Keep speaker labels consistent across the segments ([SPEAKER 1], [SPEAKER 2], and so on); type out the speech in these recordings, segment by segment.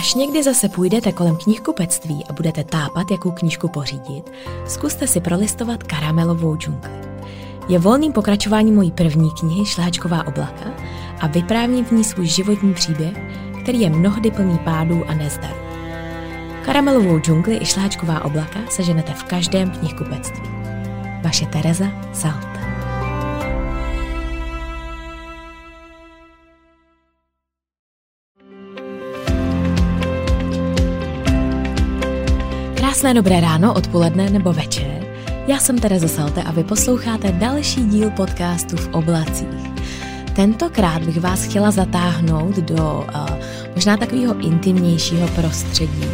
[SPEAKER 1] Až někdy zase půjdete kolem knihkupectví a budete tápat, jakou knížku pořídit, zkuste si prolistovat karamelovou džungli. Je volným pokračováním mojí první knihy Šláčková oblaka a vyprávím v ní svůj životní příběh, který je mnohdy plný pádů a nezdarů. Karamelovou džungli i Šláčková oblaka seženete v každém knihkupectví. Vaše Tereza Salt. Krásné dobré ráno, odpoledne nebo večer. Já jsem Tereza Salte a vy posloucháte další díl podcastu v oblacích. Tentokrát bych vás chtěla zatáhnout do uh, možná takového intimnějšího prostředí,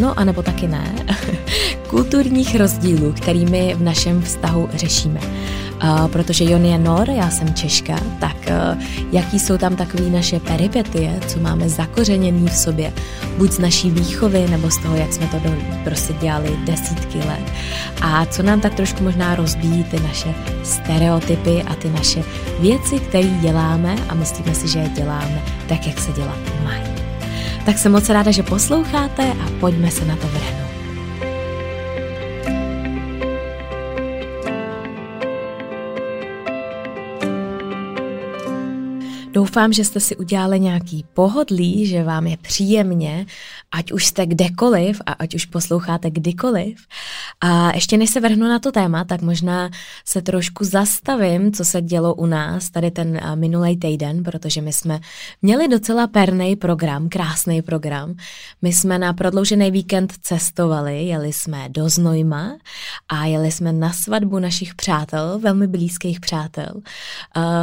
[SPEAKER 1] no a nebo taky ne, kulturních rozdílů, kterými v našem vztahu řešíme. Protože Jon je Nor, já jsem Češka, tak uh, jaký jsou tam takové naše peripetie, co máme zakořeněný v sobě, buď z naší výchovy, nebo z toho, jak jsme to do, prostě dělali desítky let. A co nám tak trošku možná rozbíjí ty naše stereotypy a ty naše věci, které děláme a myslíme si, že je děláme tak, jak se dělat mají. Tak jsem moc ráda, že posloucháte a pojďme se na to vrhnout. Doufám, že jste si udělali nějaký pohodlí, že vám je příjemně, ať už jste kdekoliv a ať už posloucháte kdykoliv. A ještě než se vrhnu na to téma, tak možná se trošku zastavím, co se dělo u nás tady ten minulý týden, protože my jsme měli docela perný program, krásný program. My jsme na prodloužený víkend cestovali, jeli jsme do Znojma a jeli jsme na svatbu našich přátel, velmi blízkých přátel.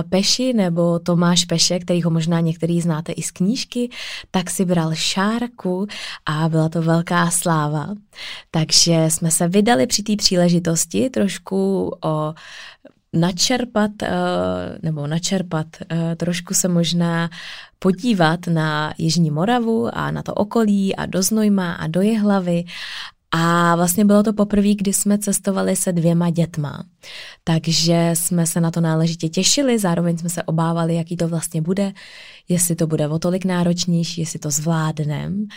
[SPEAKER 1] Peši nebo Tomáš Peše, který ho možná některý znáte i z knížky, tak si bral šárku a byla to velká sláva. Takže jsme se vydali při té příležitosti trošku o načerpat, eh, nebo načerpat, eh, trošku se možná podívat na Jižní Moravu a na to okolí a do Znojma a do Jehlavy a vlastně bylo to poprvé, kdy jsme cestovali se dvěma dětma. Takže jsme se na to náležitě těšili, zároveň jsme se obávali, jaký to vlastně bude, jestli to bude o tolik náročnější, jestli to zvládnem.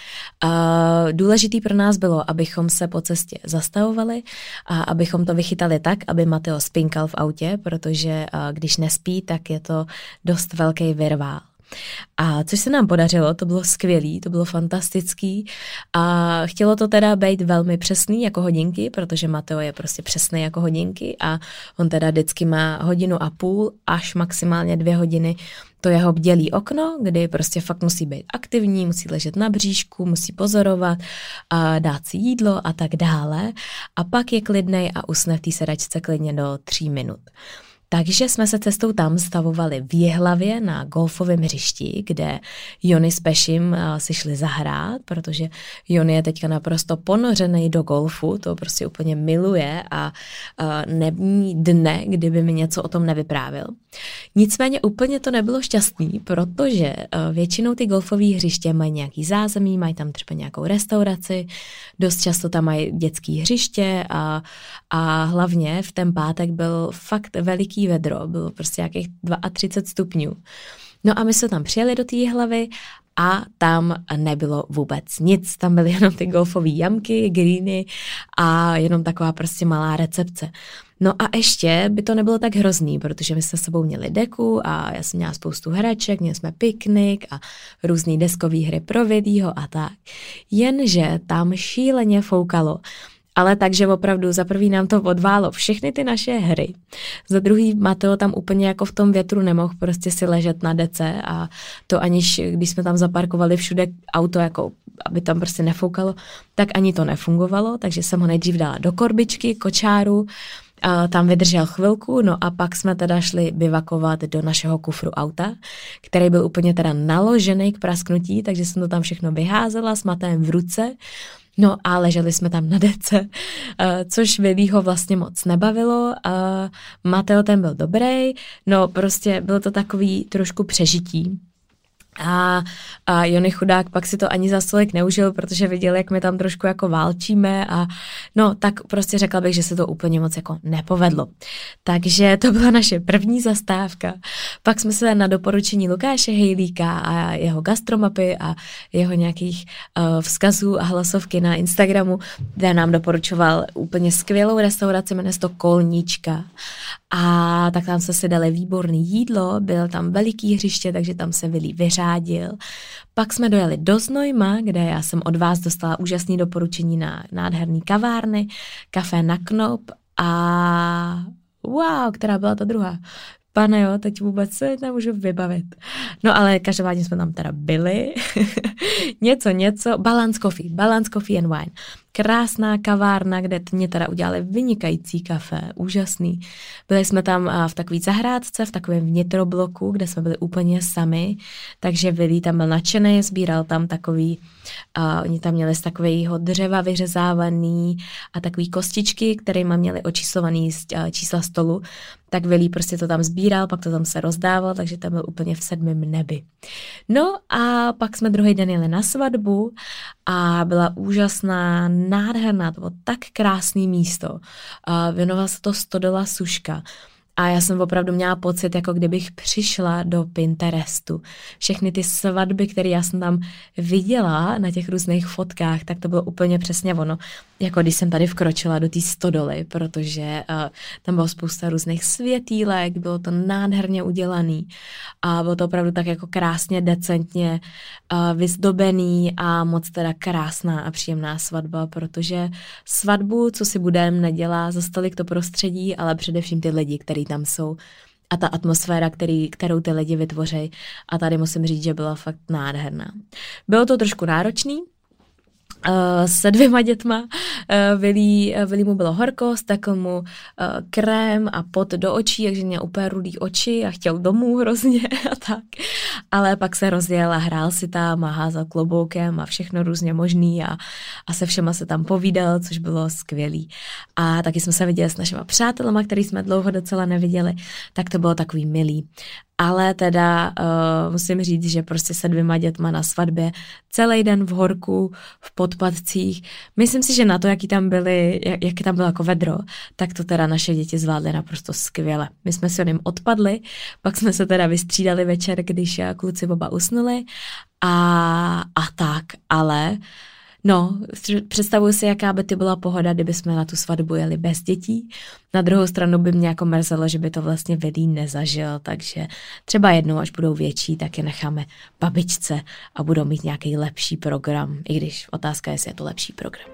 [SPEAKER 1] důležitý pro nás bylo, abychom se po cestě zastavovali a abychom to vychytali tak, aby Mateo spinkal v autě, protože když nespí, tak je to dost velký virvál. A což se nám podařilo, to bylo skvělý, to bylo fantastický a chtělo to teda být velmi přesný jako hodinky, protože Mateo je prostě přesný jako hodinky a on teda vždycky má hodinu a půl až maximálně dvě hodiny to jeho bdělý okno, kdy prostě fakt musí být aktivní, musí ležet na bříšku, musí pozorovat, a dát si jídlo a tak dále. A pak je klidnej a usne v té sedačce klidně do tří minut. Takže jsme se cestou tam stavovali v Jehlavě na golfovém hřišti, kde Jony s Pešim eh, si šli zahrát, protože Jony je teďka naprosto ponořený do golfu, to prostě úplně miluje a uh, není dne, kdyby mi něco o tom nevyprávil. Nicméně úplně to nebylo šťastný, protože uh, většinou ty golfové hřiště mají nějaký zázemí, mají tam třeba nějakou restauraci, dost často tam mají dětské hřiště a, a hlavně v ten pátek byl fakt veliký velký vedro, bylo prostě nějakých 32 stupňů. No a my jsme tam přijeli do té hlavy a tam nebylo vůbec nic. Tam byly jenom ty golfové jamky, greeny a jenom taková prostě malá recepce. No a ještě by to nebylo tak hrozný, protože my jsme s sebou měli deku a já jsem měla spoustu hraček, měli jsme piknik a různé deskové hry pro vidího a tak. Jenže tam šíleně foukalo ale takže opravdu za prvý nám to odválo všechny ty naše hry. Za druhý Mateo tam úplně jako v tom větru nemohl prostě si ležet na dece a to aniž, když jsme tam zaparkovali všude auto, jako aby tam prostě nefoukalo, tak ani to nefungovalo, takže jsem ho nejdřív dala do korbičky, kočáru, a tam vydržel chvilku, no a pak jsme teda šli bivakovat do našeho kufru auta, který byl úplně teda naložený k prasknutí, takže jsem to tam všechno vyházela s matem v ruce No a leželi jsme tam na dece, eh, což Vilího vlastně moc nebavilo. Mateo ten byl dobrý, no prostě bylo to takový trošku přežití. A, a Jony chudák pak si to ani za stolik neužil, protože viděl, jak my tam trošku jako válčíme a no, tak prostě řekla bych, že se to úplně moc jako nepovedlo. Takže to byla naše první zastávka. Pak jsme se na doporučení Lukáše Hejlíka a jeho gastromapy a jeho nějakých uh, vzkazů a hlasovky na Instagramu, kde nám doporučoval úplně skvělou restauraci, jmenuje to Kolníčka. A tak tam se si dali výborný jídlo, byl tam veliký hřiště, takže tam se Vili vyřádil. Pak jsme dojeli do Znojma, kde já jsem od vás dostala úžasné doporučení na nádherný kavárny, kafe na Knop a wow, která byla ta druhá? Pane jo, teď vůbec se nemůžu vybavit. No ale každopádně jsme tam teda byli. něco, něco. Balance Coffee. Balance Coffee and Wine krásná kavárna, kde mě teda udělali vynikající kafe, úžasný. Byli jsme tam v takové zahrádce, v takovém vnitrobloku, kde jsme byli úplně sami, takže Vili tam byl nadšený, sbíral tam takový, uh, oni tam měli z takového dřeva vyřezávaný a takový kostičky, kterými měli očíslovaný z čísla stolu, tak Vili prostě to tam sbíral, pak to tam se rozdával, takže tam byl úplně v sedmém nebi. No a pak jsme druhý den jeli na svatbu a byla úžasná nádherná, to bylo tak krásné místo. Uh, věnovala se to Stodola Suška. A já jsem opravdu měla pocit, jako kdybych přišla do Pinterestu. Všechny ty svatby, které já jsem tam viděla na těch různých fotkách, tak to bylo úplně přesně ono jako když jsem tady vkročila do té stodoly, protože uh, tam bylo spousta různých světýlek, bylo to nádherně udělaný a bylo to opravdu tak jako krásně, decentně uh, vyzdobený a moc teda krásná a příjemná svatba, protože svatbu, co si budeme, nedělá za stolik to prostředí, ale především ty lidi, kteří tam jsou a ta atmosféra, který, kterou ty lidi vytvoří. A tady musím říct, že byla fakt nádherná. Bylo to trošku náročný, se dvěma dětma. Vili, uh, Vili mu bylo horko, stekl mu krém a pot do očí, takže měl úplně rudý oči a chtěl domů hrozně a tak. Ale pak se rozjel a hrál si tam a házal kloboukem a všechno různě možný a, a se všema se tam povídal, což bylo skvělý. A taky jsme se viděli s našimi přátelama, který jsme dlouho docela neviděli, tak to bylo takový milý ale teda uh, musím říct, že prostě se dvěma dětma na svatbě celý den v horku, v podpadcích. Myslím si, že na to, jaký tam byly, jak, jaký tam bylo jako vedro, tak to teda naše děti zvládly naprosto skvěle. My jsme si o něm odpadli, pak jsme se teda vystřídali večer, když eh, kluci oba usnuli a, a tak, ale uh, No, představuji si, jaká by ty byla pohoda, kdyby jsme na tu svatbu jeli bez dětí. Na druhou stranu by mě jako mrzelo, že by to vlastně Vedý nezažil, takže třeba jednou, až budou větší, tak je necháme babičce a budou mít nějaký lepší program, i když otázka je, jestli je to lepší program.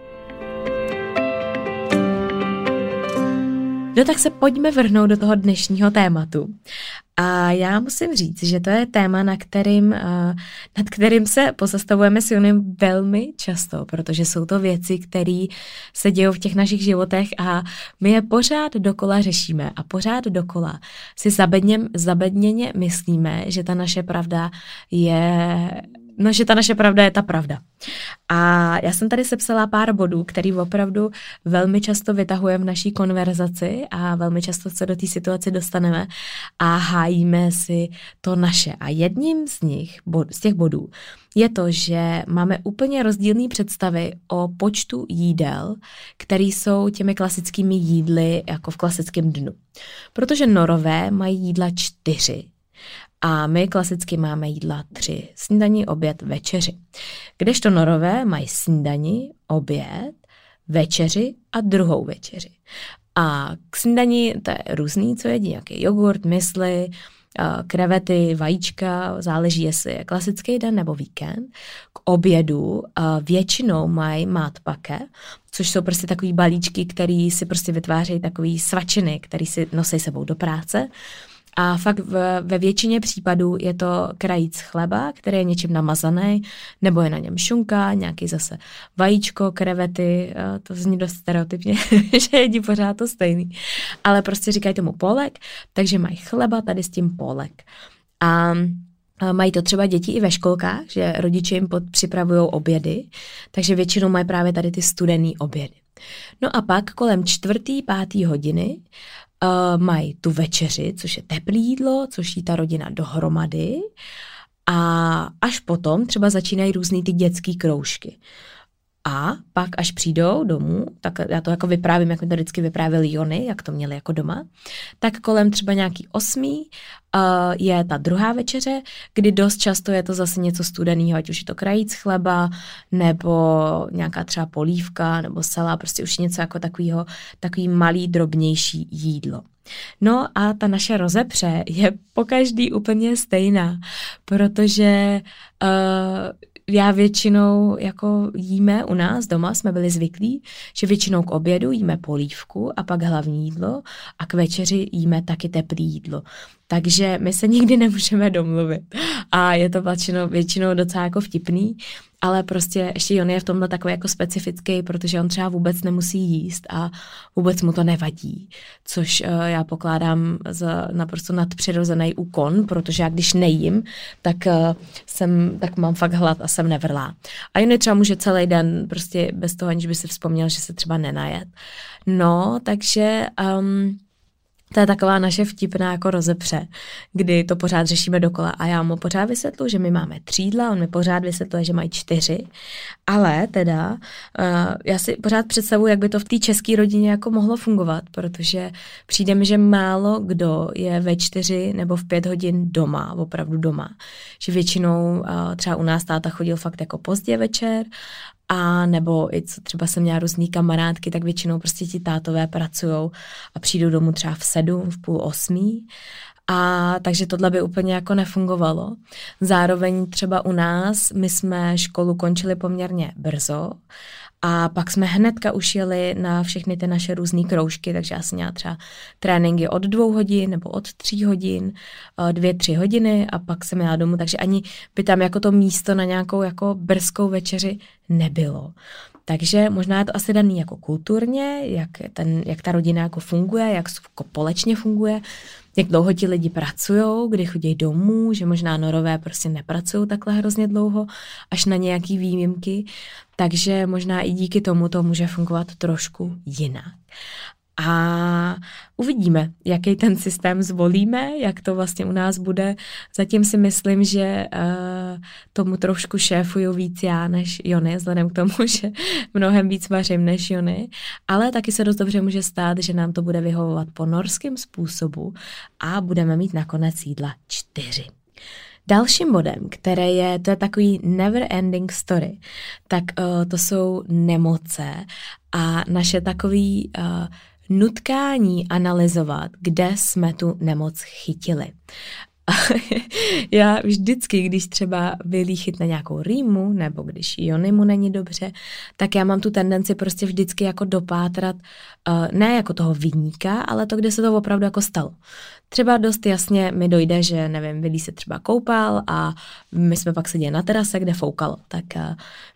[SPEAKER 1] No tak se pojďme vrhnout do toho dnešního tématu. A já musím říct, že to je téma, na kterým, uh, nad kterým se pozastavujeme s Junem velmi často, protože jsou to věci, které se dějí v těch našich životech a my je pořád dokola řešíme a pořád dokola si zabedněm, zabedněně myslíme, že ta naše pravda je no, že ta naše pravda je ta pravda. A já jsem tady sepsala pár bodů, který opravdu velmi často vytahujeme v naší konverzaci a velmi často se do té situace dostaneme a hájíme si to naše. A jedním z nich, bod, z těch bodů, je to, že máme úplně rozdílné představy o počtu jídel, které jsou těmi klasickými jídly jako v klasickém dnu. Protože norové mají jídla čtyři, a my klasicky máme jídla tři. Snídaní, oběd, večeři. Kdežto norové mají snídaní, oběd, večeři a druhou večeři. A k snídaní to je různý, co jedí, jaký jogurt, mysli, krevety, vajíčka, záleží, jestli je klasický den nebo víkend. K obědu většinou mají mátpake, což jsou prostě takový balíčky, který si prostě vytvářejí takový svačiny, který si nosí sebou do práce. A fakt v, ve většině případů je to krajíc chleba, který je něčím namazaný, nebo je na něm šunka, nějaký zase vajíčko, krevety, to zní dost stereotypně, že jedí pořád to stejný. Ale prostě říkají tomu polek, takže mají chleba tady s tím polek. A Mají to třeba děti i ve školkách, že rodiče jim připravují obědy, takže většinou mají právě tady ty studený obědy. No a pak kolem čtvrtý, pátý hodiny uh, mají tu večeři, což je teplé jídlo, což jí ta rodina dohromady. A až potom třeba začínají různý ty dětské kroužky. A pak, až přijdou domů, tak já to jako vyprávím, jak mi to vždycky vyprávěl Jony, jak to měli jako doma, tak kolem třeba nějaký osmý uh, je ta druhá večeře, kdy dost často je to zase něco studeného, ať už je to krajíc chleba, nebo nějaká třeba polívka, nebo sala, prostě už něco jako takového, takový malý, drobnější jídlo. No a ta naše rozepře je po každý úplně stejná, protože uh, já většinou jako jíme u nás doma, jsme byli zvyklí, že většinou k obědu jíme polívku a pak hlavní jídlo a k večeři jíme taky teplé jídlo. Takže my se nikdy nemůžeme domluvit. A je to většinou, většinou docela jako vtipný, ale prostě ještě on je v tomhle takový jako specifický, protože on třeba vůbec nemusí jíst a vůbec mu to nevadí, což uh, já pokládám za naprosto nadpřirozený úkon, protože já když nejím, tak uh, jsem, tak mám fakt hlad a jsem nevrlá. A Jony třeba může celý den prostě bez toho, aniž by si vzpomněl, že se třeba nenajet. No, takže um, to je taková naše vtipná jako rozepře, kdy to pořád řešíme dokola a já mu pořád vysvětlu, že my máme třídla, on mi pořád vysvětluje, že mají čtyři, ale teda uh, já si pořád představuji, jak by to v té české rodině jako mohlo fungovat, protože přijde mi, že málo kdo je ve čtyři nebo v pět hodin doma, opravdu doma. Že většinou uh, třeba u nás táta chodil fakt jako pozdě večer a nebo i co třeba jsem měla různý kamarádky, tak většinou prostě ti tátové pracují a přijdou domů třeba v sedm, v půl osmí. A takže tohle by úplně jako nefungovalo. Zároveň třeba u nás, my jsme školu končili poměrně brzo a pak jsme hnedka už jeli na všechny ty naše různé kroužky, takže já jsem měla třeba tréninky od dvou hodin nebo od tří hodin, eh, dvě, tři hodiny a pak jsem jela domů, takže ani by tam jako to místo na nějakou jako brzkou večeři nebylo. Takže možná je to asi daný jako kulturně, jak, ten, jak ta rodina jako funguje, jak společně funguje, jak dlouho ti lidi pracují, kdy chodí domů, že možná norové prostě nepracují takhle hrozně dlouho, až na nějaký výjimky, takže možná i díky tomu to může fungovat trošku jinak. A uvidíme, jaký ten systém zvolíme, jak to vlastně u nás bude. Zatím si myslím, že uh, tomu trošku šéfuju víc já než Jony, vzhledem k tomu, že mnohem víc vařím než Jony, ale taky se dost dobře může stát, že nám to bude vyhovovat po norském způsobu a budeme mít nakonec jídla čtyři. Dalším bodem, které je, to je takový never ending story, tak uh, to jsou nemoce a naše takový uh, nutkání analyzovat, kde jsme tu nemoc chytili. já vždycky, když třeba Billy chytne nějakou rýmu, nebo když Jony mu není dobře, tak já mám tu tendenci prostě vždycky jako dopátrat, uh, ne jako toho vyníka, ale to, kde se to opravdu jako stalo. Třeba dost jasně mi dojde, že nevím, Billy se třeba koupal a my jsme pak seděli na terase, kde foukalo. Tak uh,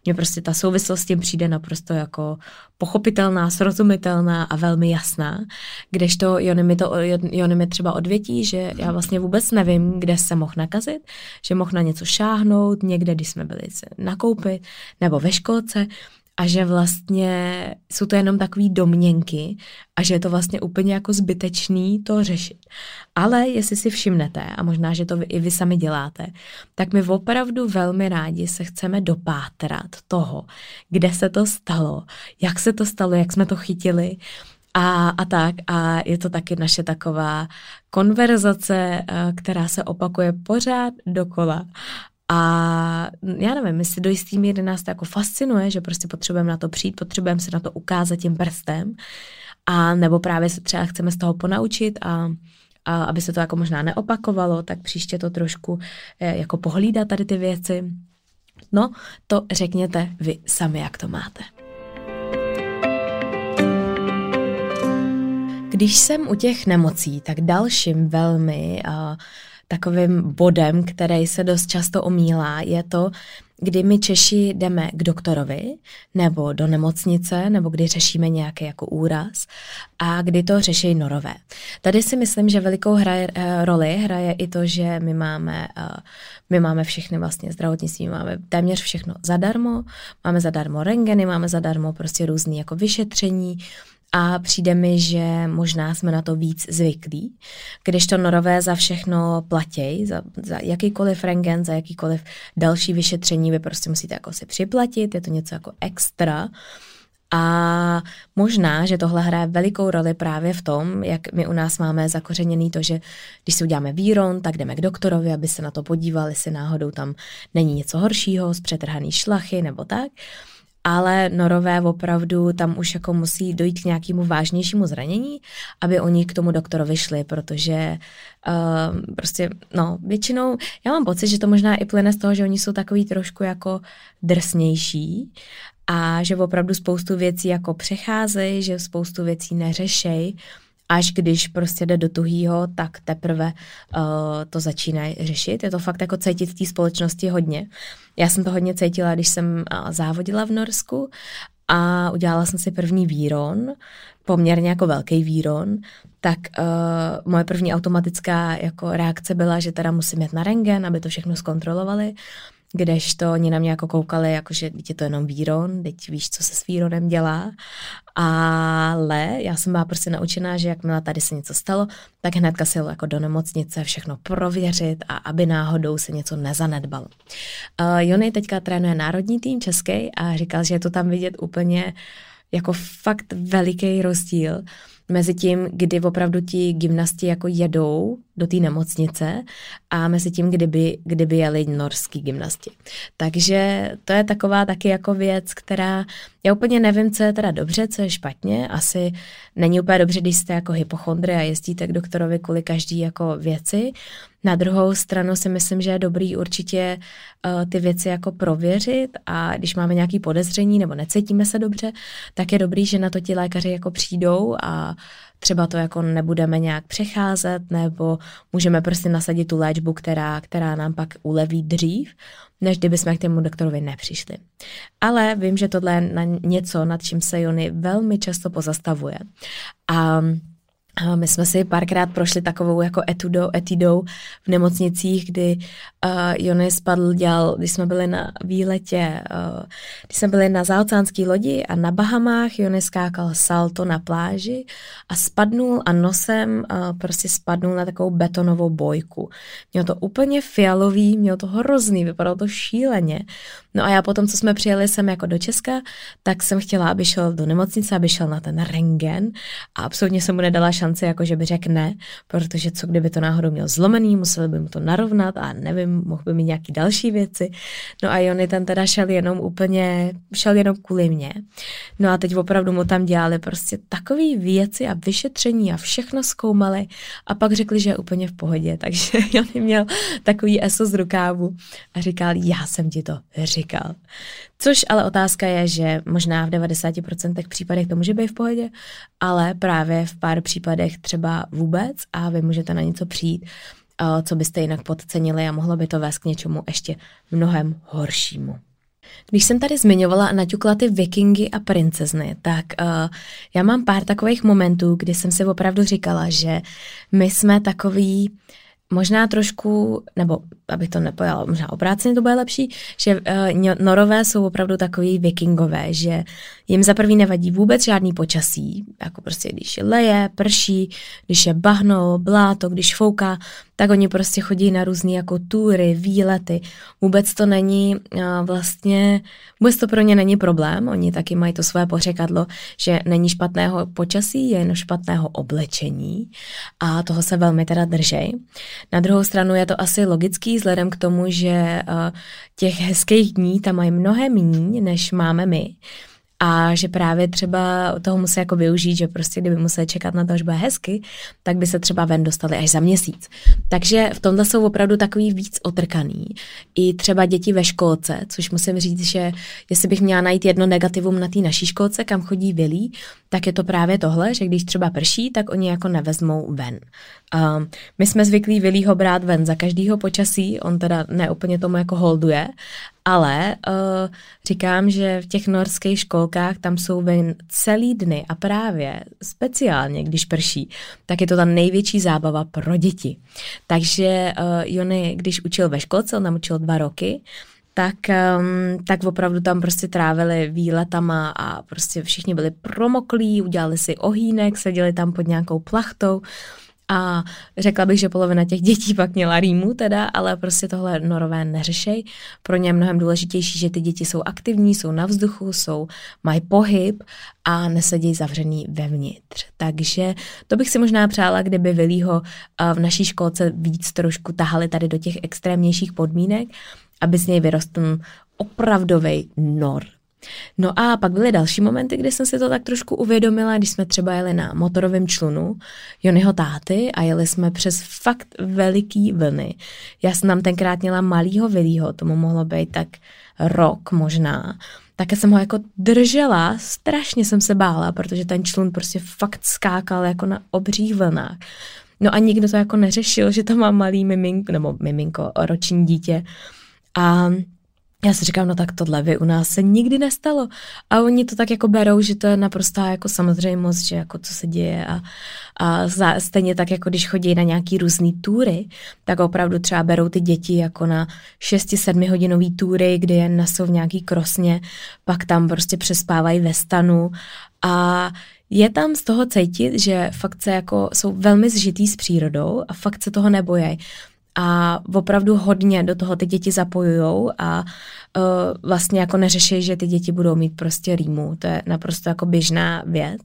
[SPEAKER 1] mně prostě ta souvislost s tím přijde naprosto jako pochopitelná, srozumitelná a velmi jasná, kdežto Jony mi, to, Jony mi třeba odvětí, že já vlastně vůbec nevím, kde se mohl nakazit, že mohl na něco šáhnout, někde, když jsme byli nakoupit, nebo ve školce, a že vlastně jsou to jenom takové domněnky a že je to vlastně úplně jako zbytečný to řešit. Ale jestli si všimnete, a možná, že to vy, i vy sami děláte, tak my opravdu velmi rádi se chceme dopátrat toho, kde se to stalo, jak se to stalo, jak jsme to chytili a, a tak. A je to taky naše taková konverzace, eh, která se opakuje pořád dokola. A já nevím, jestli do jistý míry nás to jako fascinuje, že prostě potřebujeme na to přijít, potřebujeme se na to ukázat tím prstem, a nebo právě se třeba chceme z toho ponaučit a, a aby se to jako možná neopakovalo, tak příště to trošku eh, jako pohlídat tady ty věci. No, to řekněte vy sami, jak to máte. Když jsem u těch nemocí, tak dalším velmi uh, takovým bodem, který se dost často omílá, je to, kdy my Češi jdeme k doktorovi nebo do nemocnice, nebo kdy řešíme nějaký jako úraz a kdy to řeší norové. Tady si myslím, že velikou hraje, uh, roli hraje i to, že my máme, uh, my máme všechny vlastně zdravotnictví, máme téměř všechno zadarmo, máme zadarmo rengeny, máme zadarmo prostě různé jako vyšetření, a přijde mi, že možná jsme na to víc zvyklí, když to norové za všechno platějí, za, za jakýkoliv rengen, za jakýkoliv další vyšetření, vy prostě musíte jako si připlatit, je to něco jako extra. A možná, že tohle hraje velikou roli právě v tom, jak my u nás máme zakořeněný to, že když si uděláme výron, tak jdeme k doktorovi, aby se na to podívali, jestli náhodou tam není něco horšího, z přetrhaný šlachy nebo tak ale norové opravdu tam už jako musí dojít k nějakému vážnějšímu zranění, aby oni k tomu doktorovi šli, protože uh, prostě, no, většinou, já mám pocit, že to možná i plyne z toho, že oni jsou takový trošku jako drsnější a že opravdu spoustu věcí jako přecházejí, že spoustu věcí neřešej, až když prostě jde do tuhýho, tak teprve uh, to začínají řešit. Je to fakt jako cítit v té společnosti hodně. Já jsem to hodně cítila, když jsem uh, závodila v Norsku a udělala jsem si první výron, poměrně jako velký výron, tak uh, moje první automatická jako reakce byla, že teda musím jet na rengen, aby to všechno zkontrolovali kdežto oni na mě jako koukali, jako že je to jenom výron, teď víš, co se s výronem dělá, ale já jsem byla prostě naučená, že jakmile tady se něco stalo, tak hnedka si jako do nemocnice všechno prověřit a aby náhodou se něco nezanedbalo. Uh, Jony teďka trénuje národní tým český a říkal, že je to tam vidět úplně jako fakt veliký rozdíl mezi tím, kdy opravdu ti gymnasti jako jedou do té nemocnice a mezi tím, kdyby, kdyby jeli norský gymnasti. Takže to je taková taky jako věc, která já úplně nevím, co je teda dobře, co je špatně. Asi není úplně dobře, když jste jako hypochondry a jezdíte k doktorovi kvůli každý jako věci. Na druhou stranu si myslím, že je dobrý určitě uh, ty věci jako prověřit a když máme nějaký podezření nebo necítíme se dobře, tak je dobrý, že na to ti lékaři jako přijdou a třeba to jako nebudeme nějak přecházet, nebo můžeme prostě nasadit tu léčbu, která, která nám pak uleví dřív, než kdyby jsme k tomu doktorovi nepřišli. Ale vím, že tohle je na něco, nad čím se Jony velmi často pozastavuje. A my jsme si párkrát prošli takovou jako etudou, etidou v nemocnicích, kdy uh, Jonas spadl, dělal, když jsme byli na výletě, uh, když jsme byli na zaoceánské lodi a na Bahamách, Jonas skákal salto na pláži a spadnul a nosem uh, prostě spadnul na takovou betonovou bojku. Měl to úplně fialový, měl to hrozný, vypadalo to šíleně. No a já potom, co jsme přijeli sem jako do Česka, tak jsem chtěla, aby šel do nemocnice, aby šel na ten rengen a absolutně jsem mu nedala šanci, jako že by řekl ne, protože co kdyby to náhodou měl zlomený, museli by mu to narovnat a nevím, mohl by mít nějaký další věci. No a Jony ten teda šel jenom úplně, šel jenom kvůli mě. No a teď opravdu mu tam dělali prostě takové věci a vyšetření a všechno zkoumali a pak řekli, že je úplně v pohodě, takže Jony měl takový eso z rukávu a říkal, já jsem ti to říkal. Což ale otázka je, že možná v 90% případech to může být v pohodě, ale právě v pár případech třeba vůbec a vy můžete na něco přijít, co byste jinak podcenili a mohlo by to vést k něčemu ještě mnohem horšímu. Když jsem tady zmiňovala a naťukla ty vikingy a princezny, tak uh, já mám pár takových momentů, kdy jsem si opravdu říkala, že my jsme takový možná trošku, nebo abych to nepojala, možná obráceně to bude lepší, že uh, norové jsou opravdu takový vikingové, že jim za prvý nevadí vůbec žádný počasí, jako prostě když leje, prší, když je bahno, bláto, když fouká, tak oni prostě chodí na různé jako tury, výlety. Vůbec to není uh, vlastně, vůbec to pro ně není problém. Oni taky mají to své pořekadlo, že není špatného počasí, je jen špatného oblečení a toho se velmi teda držej. Na druhou stranu je to asi logický vzhledem k tomu, že uh, těch hezkých dní tam mají mnohem méně, než máme my a že právě třeba toho musí jako využít, že prostě kdyby museli čekat na to, až bude hezky, tak by se třeba ven dostali až za měsíc. Takže v tomhle jsou opravdu takový víc otrkaný. I třeba děti ve školce, což musím říct, že jestli bych měla najít jedno negativum na té naší školce, kam chodí Vilí, tak je to právě tohle, že když třeba prší, tak oni jako nevezmou ven. Um, my jsme zvyklí Vilího brát ven za každýho počasí, on teda neúplně tomu jako holduje, ale uh, říkám, že v těch norských školkách tam jsou ven celý dny a právě speciálně, když prší, tak je to ta největší zábava pro děti. Takže uh, Jony, když učil ve školce, on tam učil dva roky, tak, um, tak opravdu tam prostě trávili výletama a prostě všichni byli promoklí, udělali si ohýnek, seděli tam pod nějakou plachtou a řekla bych, že polovina těch dětí pak měla rýmu teda, ale prostě tohle norové neřešej. Pro ně je mnohem důležitější, že ty děti jsou aktivní, jsou na vzduchu, jsou, mají pohyb a nesedí zavřený vevnitř. Takže to bych si možná přála, kdyby Vilího v naší školce víc trošku tahali tady do těch extrémnějších podmínek, aby z něj vyrostl opravdový nor, No a pak byly další momenty, kdy jsem si to tak trošku uvědomila, když jsme třeba jeli na motorovém člunu Jonyho táty a jeli jsme přes fakt veliký vlny. Já jsem tam tenkrát měla malýho Vilího, tomu mohlo být tak rok možná. Tak jsem ho jako držela, strašně jsem se bála, protože ten člun prostě fakt skákal jako na obřích vlnách. No a nikdo to jako neřešil, že to má malý miminko, nebo miminko, roční dítě. A já si říkám, no tak tohle by u nás se nikdy nestalo. A oni to tak jako berou, že to je naprostá jako samozřejmost, že jako co se děje a, a za, stejně tak jako když chodí na nějaký různý túry, tak opravdu třeba berou ty děti jako na 6-7 hodinový túry, kdy je nesou v nějaký krosně, pak tam prostě přespávají ve stanu a je tam z toho cítit, že fakt se jako jsou velmi zžitý s přírodou a fakt se toho nebojí a opravdu hodně do toho ty děti zapojujou a uh, vlastně jako neřeší, že ty děti budou mít prostě rýmu. To je naprosto jako běžná věc.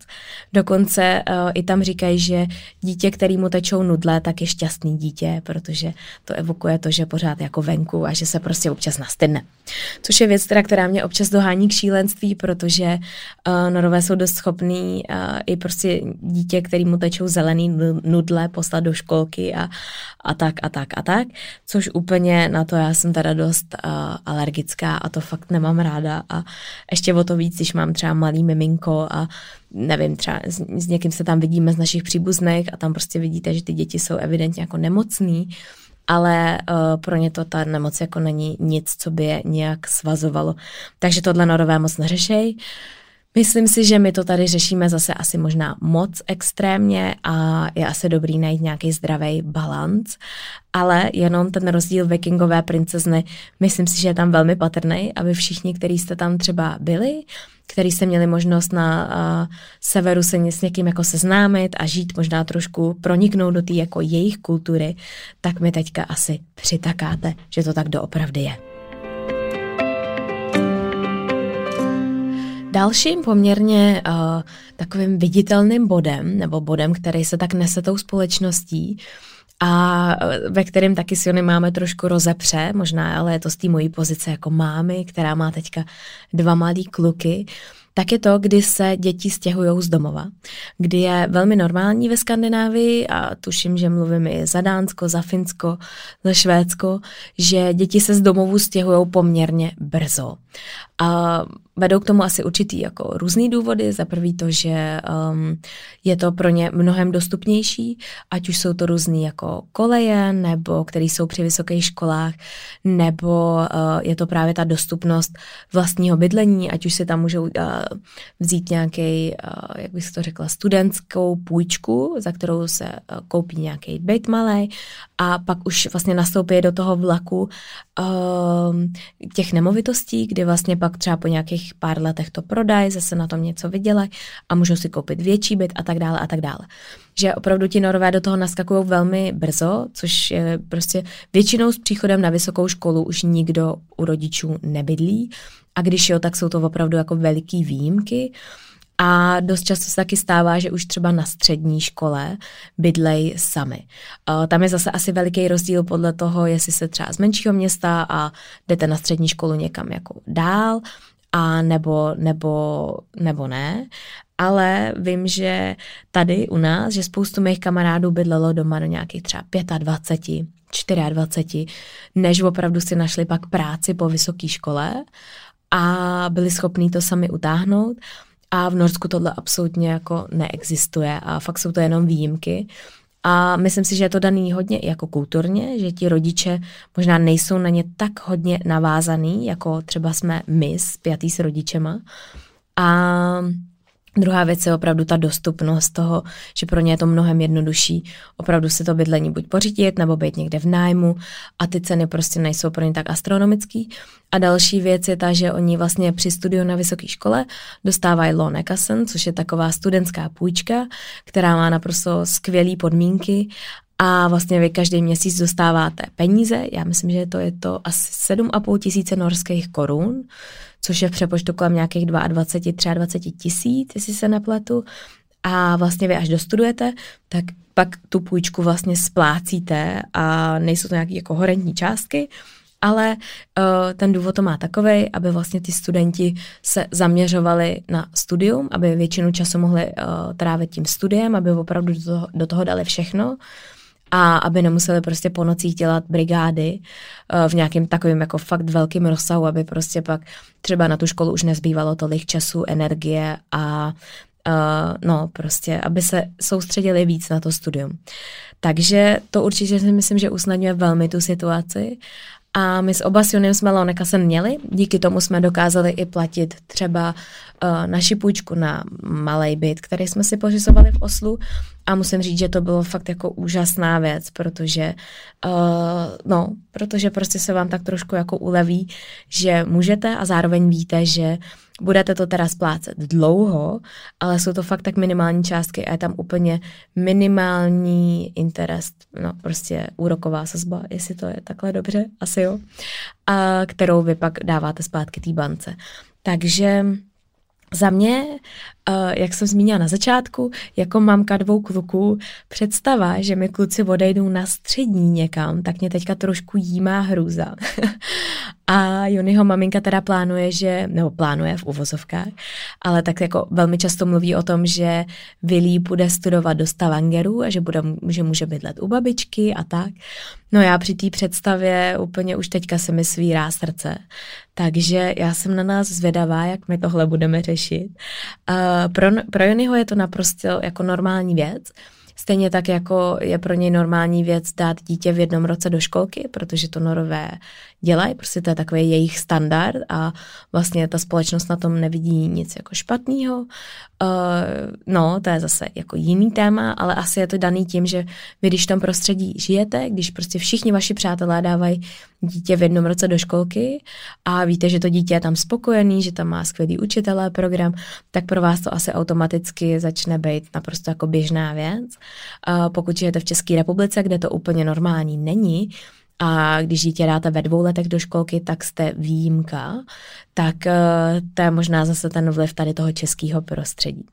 [SPEAKER 1] Dokonce uh, i tam říkají, že dítě, který mu tečou nudle, tak je šťastný dítě, protože to evokuje to, že pořád jako venku a že se prostě občas nastydne. Což je věc, teda, která mě občas dohání k šílenství, protože uh, norové jsou dost schopný uh, i prostě dítě, který mu tečou zelený nudle, poslat do školky a, a tak a tak a tak, což úplně na to já jsem teda dost uh, alergická a to fakt nemám ráda a ještě o to víc, když mám třeba malý miminko a nevím, třeba s, s někým se tam vidíme z našich příbuzných a tam prostě vidíte, že ty děti jsou evidentně jako nemocný, ale uh, pro ně to ta nemoc jako není nic, co by je nějak svazovalo. Takže tohle norové moc neřešej. Myslím si, že my to tady řešíme zase asi možná moc extrémně a je asi dobrý najít nějaký zdravý balans, ale jenom ten rozdíl vikingové princezny, myslím si, že je tam velmi patrný, aby všichni, kteří jste tam třeba byli, který jste měli možnost na uh, severu se s někým jako seznámit a žít, možná trošku proniknout do té jako jejich kultury, tak mi teďka asi přitakáte, že to tak doopravdy je. Dalším poměrně uh, takovým viditelným bodem, nebo bodem, který se tak nese tou společností, a eh, ve kterém taky si máme trošku rozepře, možná, ale je to z té mojí pozice jako mámy, která má teďka dva malý kluky, tak je to, kdy se děti stěhují z domova, kdy je velmi normální ve Skandinávii a tuším, že mluvím i za Dánsko, za Finsko, za Švédsko, že děti se z domovu stěhují poměrně brzo. A vedou k tomu asi určitý jako různý důvody. Za prvý to, že um, je to pro ně mnohem dostupnější, ať už jsou to různý jako koleje, nebo který jsou při vysokých školách, nebo uh, je to právě ta dostupnost vlastního bydlení, ať už si tam můžou uh, vzít nějaký, uh, jak bych to řekla, studentskou půjčku, za kterou se uh, koupí nějaký byt malý a pak už vlastně nastoupí do toho vlaku těch nemovitostí, kdy vlastně pak třeba po nějakých pár letech to prodají, zase na tom něco vydělají a můžou si koupit větší byt a tak dále a tak dále. Že opravdu ti norové do toho naskakují velmi brzo, což je prostě většinou s příchodem na vysokou školu už nikdo u rodičů nebydlí a když jo, tak jsou to opravdu jako veliký výjimky. A dost často se taky stává, že už třeba na střední škole bydlej sami. Tam je zase asi veliký rozdíl podle toho, jestli se třeba z menšího města a jdete na střední školu někam jako dál, a nebo, nebo, nebo ne. Ale vím, že tady u nás, že spoustu mých kamarádů bydlelo doma do nějakých třeba 25, 24, než opravdu si našli pak práci po vysoké škole a byli schopní to sami utáhnout. A v Norsku tohle absolutně jako neexistuje a fakt jsou to jenom výjimky. A myslím si, že je to daný hodně i jako kulturně, že ti rodiče možná nejsou na ně tak hodně navázaný, jako třeba jsme my spjatý s rodičema. A Druhá věc je opravdu ta dostupnost toho, že pro ně je to mnohem jednodušší opravdu si to bydlení buď pořídit nebo být někde v nájmu a ty ceny prostě nejsou pro ně tak astronomický. A další věc je ta, že oni vlastně při studiu na vysoké škole dostávají loan Ekasen, což je taková studentská půjčka, která má naprosto skvělé podmínky a vlastně vy každý měsíc dostáváte peníze, já myslím, že to je to asi 7,5 tisíce norských korun, což je v přepočtu kolem nějakých 22, 23 tisíc, jestli se nepletu. A vlastně vy až dostudujete, tak pak tu půjčku vlastně splácíte a nejsou to nějaké jako horentní částky, ale uh, ten důvod to má takový, aby vlastně ty studenti se zaměřovali na studium, aby většinu času mohli uh, trávit tím studiem, aby opravdu do toho, do toho dali všechno a aby nemuseli prostě po nocích dělat brigády uh, v nějakém takovém jako fakt velkým rozsahu, aby prostě pak třeba na tu školu už nezbývalo tolik času, energie a Uh, no, prostě, aby se soustředili víc na to studium. Takže to určitě si myslím, že usnadňuje velmi tu situaci a my s oba s Junem jsme Lonekasen měli, díky tomu jsme dokázali i platit třeba uh, naši půjčku na malý byt, který jsme si pořizovali v Oslu. A musím říct, že to bylo fakt jako úžasná věc, protože uh, no, protože prostě se vám tak trošku jako uleví, že můžete a zároveň víte, že budete to teda splácet dlouho, ale jsou to fakt tak minimální částky a je tam úplně minimální interest, no prostě úroková sazba, jestli to je takhle dobře, asi jo, a kterou vy pak dáváte zpátky té bance. Takže za mě, eh, jak jsem zmínila na začátku, jako mamka dvou kluků, představa, že mi kluci odejdou na střední někam, tak mě teďka trošku jímá hrůza. A Juniho maminka teda plánuje, že, nebo plánuje v uvozovkách, ale tak jako velmi často mluví o tom, že Vilí bude studovat do Stavangeru a že, bude, že může bydlet u babičky a tak. No já při té představě úplně už teďka se mi svírá srdce. Takže já jsem na nás zvědavá, jak my tohle budeme řešit. Uh, pro, pro Jonyho je to naprosto jako normální věc. Stejně tak, jako je pro něj normální věc dát dítě v jednom roce do školky, protože to norové dělají, prostě to je takový jejich standard a vlastně ta společnost na tom nevidí nic jako špatného. Uh, no, to je zase jako jiný téma, ale asi je to daný tím, že vy když v tom prostředí žijete, když prostě všichni vaši přátelé dávají dítě v jednom roce do školky a víte, že to dítě je tam spokojený, že tam má skvělý učitelé program, tak pro vás to asi automaticky začne být naprosto jako běžná věc. Uh, pokud žijete v České republice, kde to úplně normální není, a když dítě dáte ve dvou letech do školky, tak jste výjimka, tak eh, to je možná zase ten vliv tady toho českého prostředí.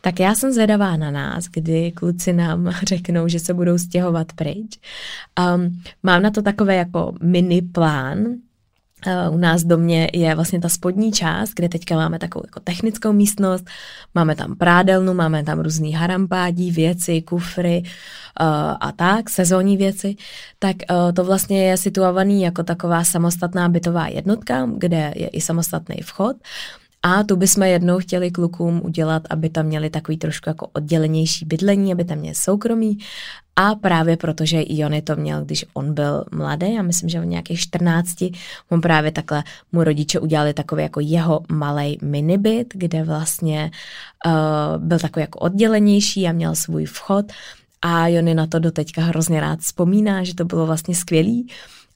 [SPEAKER 1] Tak já jsem zvedavá na nás, kdy kluci nám řeknou, že se budou stěhovat pryč. Um, mám na to takové jako mini plán, u nás v domě je vlastně ta spodní část, kde teďka máme takovou jako technickou místnost, máme tam prádelnu, máme tam různý harampádí, věci, kufry uh, a tak, sezónní věci, tak uh, to vlastně je situovaný jako taková samostatná bytová jednotka, kde je i samostatný vchod. A tu bychom jednou chtěli klukům udělat, aby tam měli takový trošku jako oddělenější bydlení, aby tam měli soukromí. A právě protože i on to měl, když on byl mladý, já myslím, že v nějakých 14, on právě takhle, mu rodiče udělali takový jako jeho malý minibyt, kde vlastně uh, byl takový jako oddělenější a měl svůj vchod. A Jony na to doteďka hrozně rád vzpomíná, že to bylo vlastně skvělý.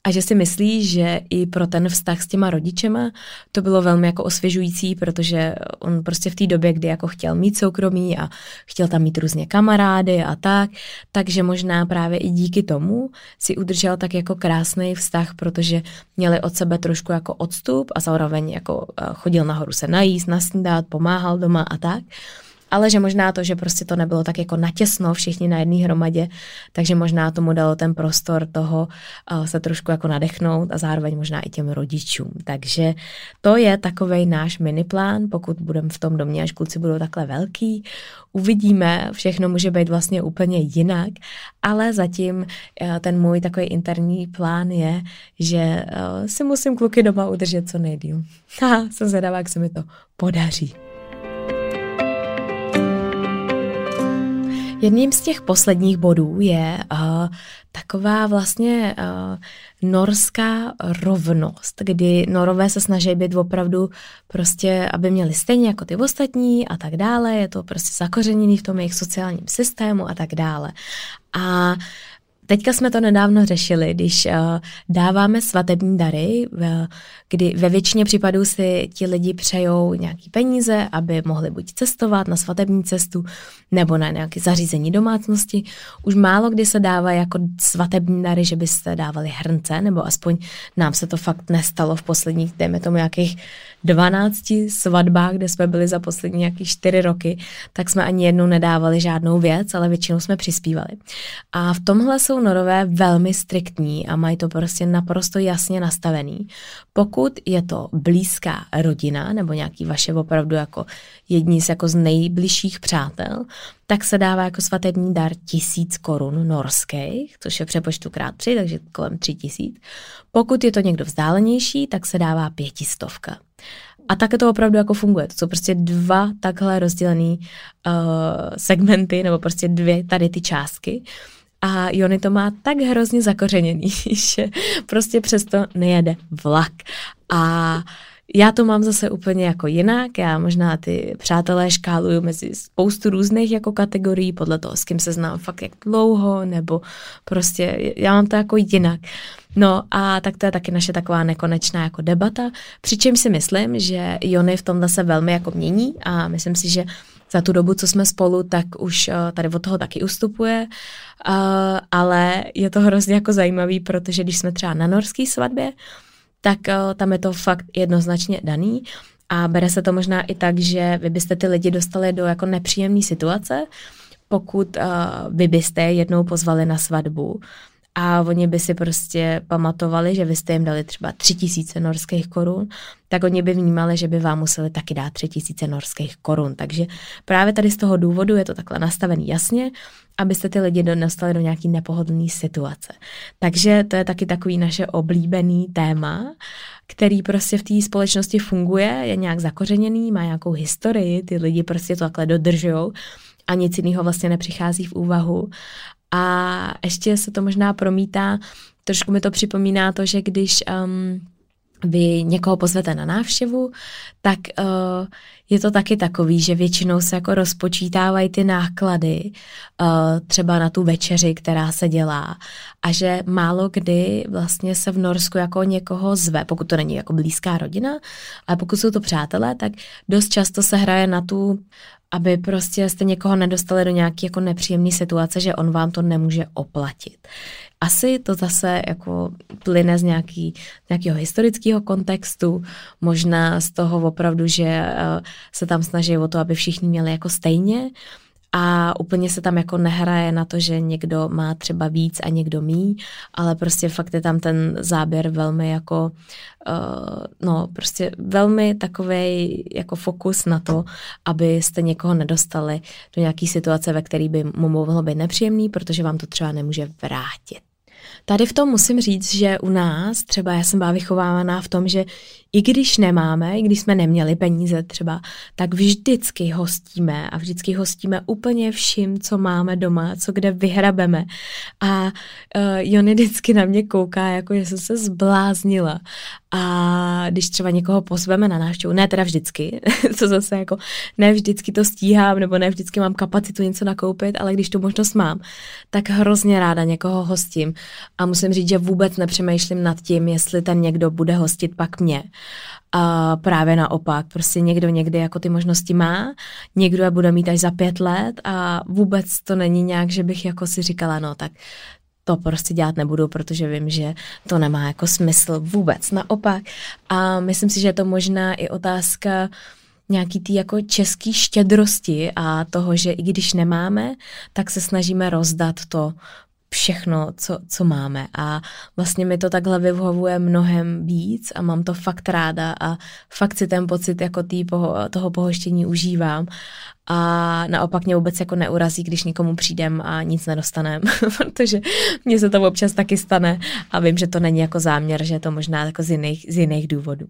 [SPEAKER 1] A že si myslí, že i pro ten vztah s těma rodičema to bylo velmi jako osvěžující, protože on prostě v té době, kdy jako chtěl mít soukromí a chtěl tam mít různě kamarády a tak, takže možná právě i díky tomu si udržel tak jako krásný vztah, protože měli od sebe trošku jako odstup a zároveň jako eh, chodil nahoru se najíst, nasnídat, pomáhal doma a tak ale že možná to, že prostě to nebylo tak jako natěsno všichni na jedné hromadě, takže možná tomu dalo ten prostor toho uh, se trošku jako nadechnout a zároveň možná i těm rodičům. Takže to je takový náš miniplán, pokud budeme v tom domě, až kluci budou takhle velký, uvidíme, všechno může být vlastně úplně jinak, ale zatím uh, ten můj takový interní plán je, že uh, si musím kluky doma udržet co nejdíl. Jsem zvědavá, jak se mi to podaří. Jedním z těch posledních bodů je uh, taková vlastně uh, norská rovnost, kdy norové se snaží být opravdu prostě, aby měli stejně jako ty ostatní a tak dále, je to prostě zakořeněný v tom jejich sociálním systému a tak dále. A Teďka jsme to nedávno řešili, když uh, dáváme svatební dary, v, kdy ve většině případů si ti lidi přejou nějaký peníze, aby mohli buď cestovat na svatební cestu nebo na nějaké zařízení domácnosti. Už málo kdy se dává jako svatební dary, že byste dávali hrnce, nebo aspoň nám se to fakt nestalo v posledních, dejme tomu nějakých 12 svatbách, kde jsme byli za poslední nějaký 4 roky, tak jsme ani jednou nedávali žádnou věc, ale většinou jsme přispívali. A v tomhle jsou norové velmi striktní a mají to prostě naprosto jasně nastavený. Pokud je to blízká rodina nebo nějaký vaše opravdu jako jedni z jako z nejbližších přátel, tak se dává jako svatební dar tisíc korun norských, což je přepočtu krát tři, takže kolem tři tisíc. Pokud je to někdo vzdálenější, tak se dává pětistovka. A také to opravdu jako funguje. To jsou prostě dva takhle rozdělený uh, segmenty, nebo prostě dvě tady ty částky. A Jony to má tak hrozně zakořeněný, že prostě přesto nejede vlak. A já to mám zase úplně jako jinak, já možná ty přátelé škáluju mezi spoustu různých jako kategorií, podle toho, s kým se znám fakt jak dlouho, nebo prostě já mám to jako jinak. No a tak to je taky naše taková nekonečná jako debata, přičemž si myslím, že Jony v tomhle se velmi jako mění a myslím si, že za tu dobu, co jsme spolu, tak už uh, tady od toho taky ustupuje, uh, ale je to hrozně jako zajímavý, protože když jsme třeba na norské svatbě, tak uh, tam je to fakt jednoznačně daný. A bere se to možná i tak, že vy byste ty lidi dostali do jako nepříjemné situace, pokud uh, vy byste jednou pozvali na svatbu a oni by si prostě pamatovali, že vy jste jim dali třeba tři tisíce norských korun, tak oni by vnímali, že by vám museli taky dát tři tisíce norských korun. Takže právě tady z toho důvodu je to takhle nastavený jasně, abyste ty lidi dostali do nějaký nepohodlný situace. Takže to je taky takový naše oblíbený téma, který prostě v té společnosti funguje, je nějak zakořeněný, má nějakou historii, ty lidi prostě to takhle dodržují a nic jiného vlastně nepřichází v úvahu a ještě se to možná promítá, trošku mi to připomíná to, že když um, vy někoho pozvete na návštěvu, tak uh, je to taky takový, že většinou se jako rozpočítávají ty náklady uh, třeba na tu večeři, která se dělá a že málo kdy vlastně se v Norsku jako někoho zve, pokud to není jako blízká rodina, ale pokud jsou to přátelé, tak dost často se hraje na tu aby prostě jste někoho nedostali do nějaké jako nepříjemné situace, že on vám to nemůže oplatit. Asi to zase jako plyne z nějaký, nějakého historického kontextu, možná z toho opravdu, že eh, se tam snaží o to, aby všichni měli jako stejně, a úplně se tam jako nehraje na to, že někdo má třeba víc a někdo mí, ale prostě fakt je tam ten záběr velmi jako, uh, no prostě velmi takový jako fokus na to, abyste někoho nedostali do nějaký situace, ve které by mu mohlo být nepříjemný, protože vám to třeba nemůže vrátit. Tady v tom musím říct, že u nás, třeba já jsem byla vychovávaná v tom, že i když nemáme, i když jsme neměli peníze třeba, tak vždycky hostíme a vždycky hostíme úplně vším, co máme doma, co kde vyhrabeme. A uh, Jony vždycky na mě kouká, jako že jsem se zbláznila. A když třeba někoho pozveme na návštěvu, ne teda vždycky, to zase jako ne vždycky to stíhám, nebo ne vždycky mám kapacitu něco nakoupit, ale když tu možnost mám, tak hrozně ráda někoho hostím. A musím říct, že vůbec nepřemýšlím nad tím, jestli ten někdo bude hostit pak mě. A právě naopak, prostě někdo někdy jako ty možnosti má, někdo je bude mít až za pět let a vůbec to není nějak, že bych jako si říkala, no tak to prostě dělat nebudu, protože vím, že to nemá jako smysl vůbec. Naopak. A myslím si, že je to možná i otázka nějaký ty jako český štědrosti a toho, že i když nemáme, tak se snažíme rozdat to všechno, co, co máme. A vlastně mi to takhle vyhovuje mnohem víc a mám to fakt ráda a fakt si ten pocit jako tý poho, toho pohoštění užívám. A naopak mě vůbec jako neurazí, když někomu přijdem a nic nedostanem, protože mně se to občas taky stane a vím, že to není jako záměr, že je to možná jako z jiných, z jiných důvodů.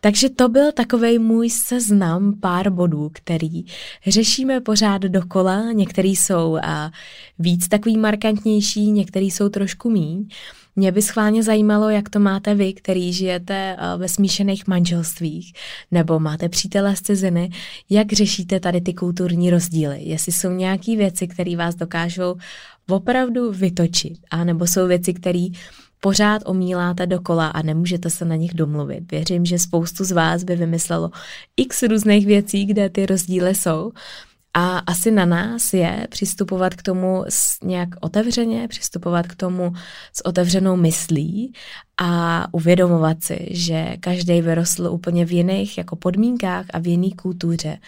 [SPEAKER 1] Takže to byl takový můj seznam pár bodů, který řešíme pořád dokola. Některý jsou a víc takový markantnější, některý jsou trošku míň. Mě by schválně zajímalo, jak to máte vy, který žijete ve smíšených manželstvích, nebo máte přítele z ciziny, jak řešíte tady ty kulturní rozdíly, jestli jsou nějaké věci, které vás dokážou opravdu vytočit, a nebo jsou věci, které pořád omíláte dokola a nemůžete se na nich domluvit. Věřím, že spoustu z vás by vymyslelo x různých věcí, kde ty rozdíly jsou. A asi na nás je přistupovat k tomu nějak otevřeně, přistupovat k tomu s otevřenou myslí a uvědomovat si, že každý vyrostl úplně v jiných jako podmínkách a v jiné kultuře.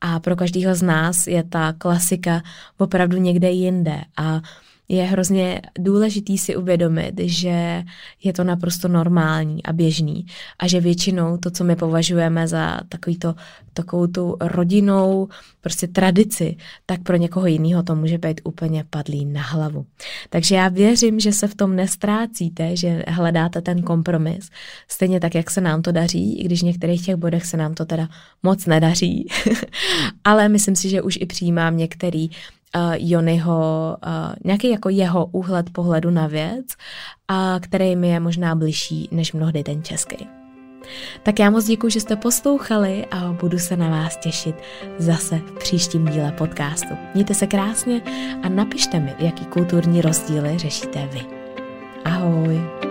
[SPEAKER 1] A pro každého z nás je ta klasika opravdu někde jinde. A je hrozně důležitý si uvědomit, že je to naprosto normální a běžný a že většinou to, co my považujeme za takový to, takovou tu rodinou prostě tradici, tak pro někoho jiného to může být úplně padlý na hlavu. Takže já věřím, že se v tom nestrácíte, že hledáte ten kompromis, stejně tak, jak se nám to daří, i když v některých těch bodech se nám to teda moc nedaří, ale myslím si, že už i přijímám některý uh, Jonyho, uh, nějaký jako jeho úhled pohledu na věc, a který mi je možná bližší než mnohdy ten český. Tak já moc děkuji, že jste poslouchali a budu se na vás těšit zase v příštím díle podcastu. Mějte se krásně a napište mi, jaký kulturní rozdíly řešíte vy. Ahoj!